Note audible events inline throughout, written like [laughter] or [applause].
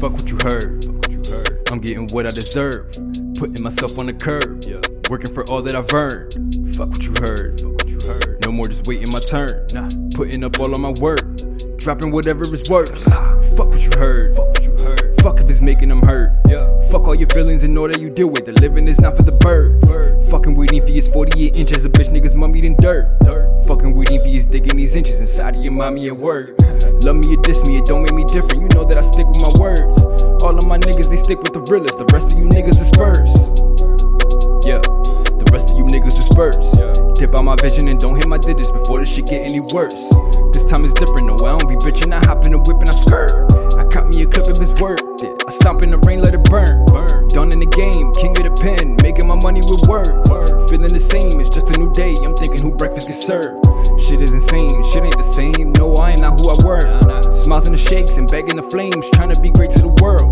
Fuck what you heard. I'm getting what I deserve. Putting myself on the curb. Working for all that I've earned. Fuck what you heard. No more just waiting my turn. Putting up all of my work. Dropping whatever is worse. Fuck what you heard. Fuck what you heard. Fuck if it's making them hurt. Yeah. Fuck all your feelings and all that you deal with. The living is not for the birds. birds. Fucking waiting for his 48 inches. A bitch niggas mummy than dirt. dirt. Fucking waiting for his digging these inches inside of your mommy at work. [laughs] Love me or diss me, it don't make me different. You know that I stick with my words. All of my niggas, they stick with the realest. The rest of you niggas is spurs. Yeah. The rest of you niggas is spurs. Dip out my vision and don't hit my digits before this shit get any worse. This time is different, no, I don't be bitching. I hop in the whip and I skirt. I caught me a clip if it's worth with words. Feeling the same, it's just a new day. I'm thinking who breakfast gets served. Shit is insane, shit ain't the same. No, I ain't not who I were. Smiles and the shakes and begging the flames, trying to be great to the world.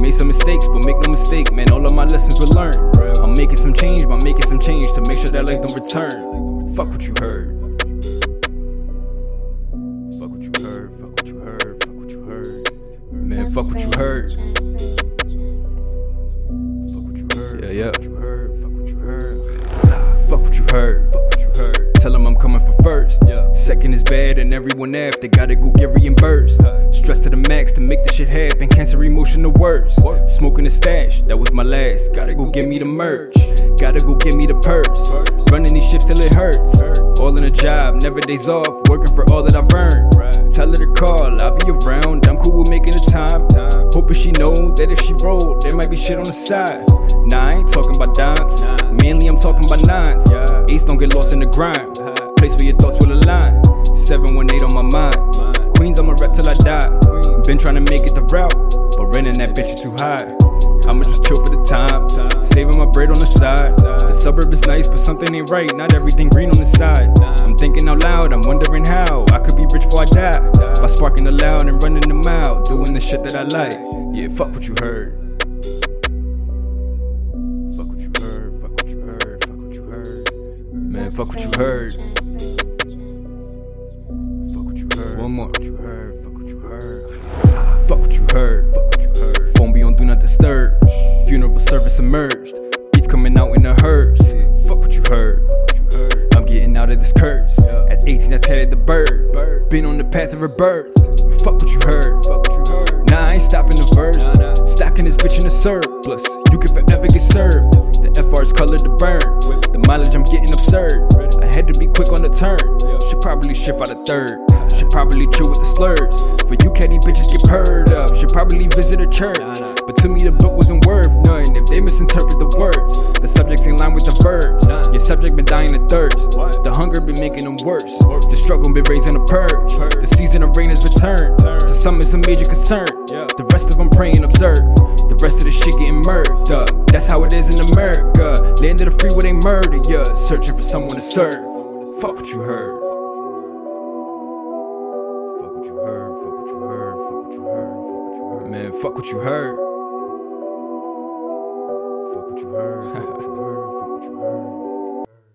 Made some mistakes, but make no mistake, man. All of my lessons were learned. I'm making some change, but making some change to make sure that life don't return. Fuck what you heard. Fuck what you heard. Fuck what you heard. Fuck what you heard. Man, fuck what you heard. Fuck what you heard. Yeah, yeah. Heard. Fuck what you heard. Fuck what you heard. Tell them I'm coming for first. Yeah. Second is bad, and everyone after gotta go get reimbursed. Stress to the max to make this shit happen. Cancer emotional the worst. Smoking the stash, that was my last. Gotta go get me the merch. Gotta go get me the purse. Running these shifts till it hurts. All in a job, never days off. Working for all that I've earned. Tell her to call, I'll be around. I'm cool with making the time. time. Hoping she know that if she roll, there might be shit on the side. Nah, I ain't talking about dimes. Mainly, I'm talking about nines. Ace don't get lost in the grind. Place where your thoughts will align. 718 on my mind. Queens, I'ma rep till I die. Been trying to make it the route, but renting that bitch is too high. I'ma just chill for the time. Saving my bread on the side. The suburb is nice, but something ain't right. Not everything green on the side. I'm thinking out loud, I'm wondering how I could be rich before I die. By sparking the loud and running the mile. Doing the shit that I like. Yeah, fuck what you heard. Man, fuck what you heard. Fuck what you heard. One more. Fuck what you heard. Fuck what you heard. Fuck what you heard. Fuck what you heard. Phone be on do not disturb. Funeral service emerged. Beats coming out in the hearse. Fuck what you heard. I'm getting out of this curse. At 18, I tatted the bird. Been on the path of rebirth. Fuck what you heard. Fuck what you heard. Nah, I ain't stopping the verse. Stacking this bitch in a surplus. You can forever get served. The FR's colored to burn. Mileage I'm getting absurd. I had to be quick on the turn. Should probably shift out a third. Should probably chill with the slurs. For you catty bitches get purred up. Should probably visit a church. But to me the book wasn't worth none. If they misinterpret the words, the subject's in line with the verbs. Your subject been dying of thirst. The hunger been making them worse. The struggle been raising a purge. The season of rain has returned. To some it's a major concern. The rest of them pray observe. The rest of the shit getting murked up. That's how it is in America. Land of the free where they murder ya. Searching for someone to serve. Fuck what you heard. Man, fuck what you heard. Fuck what you heard. [laughs]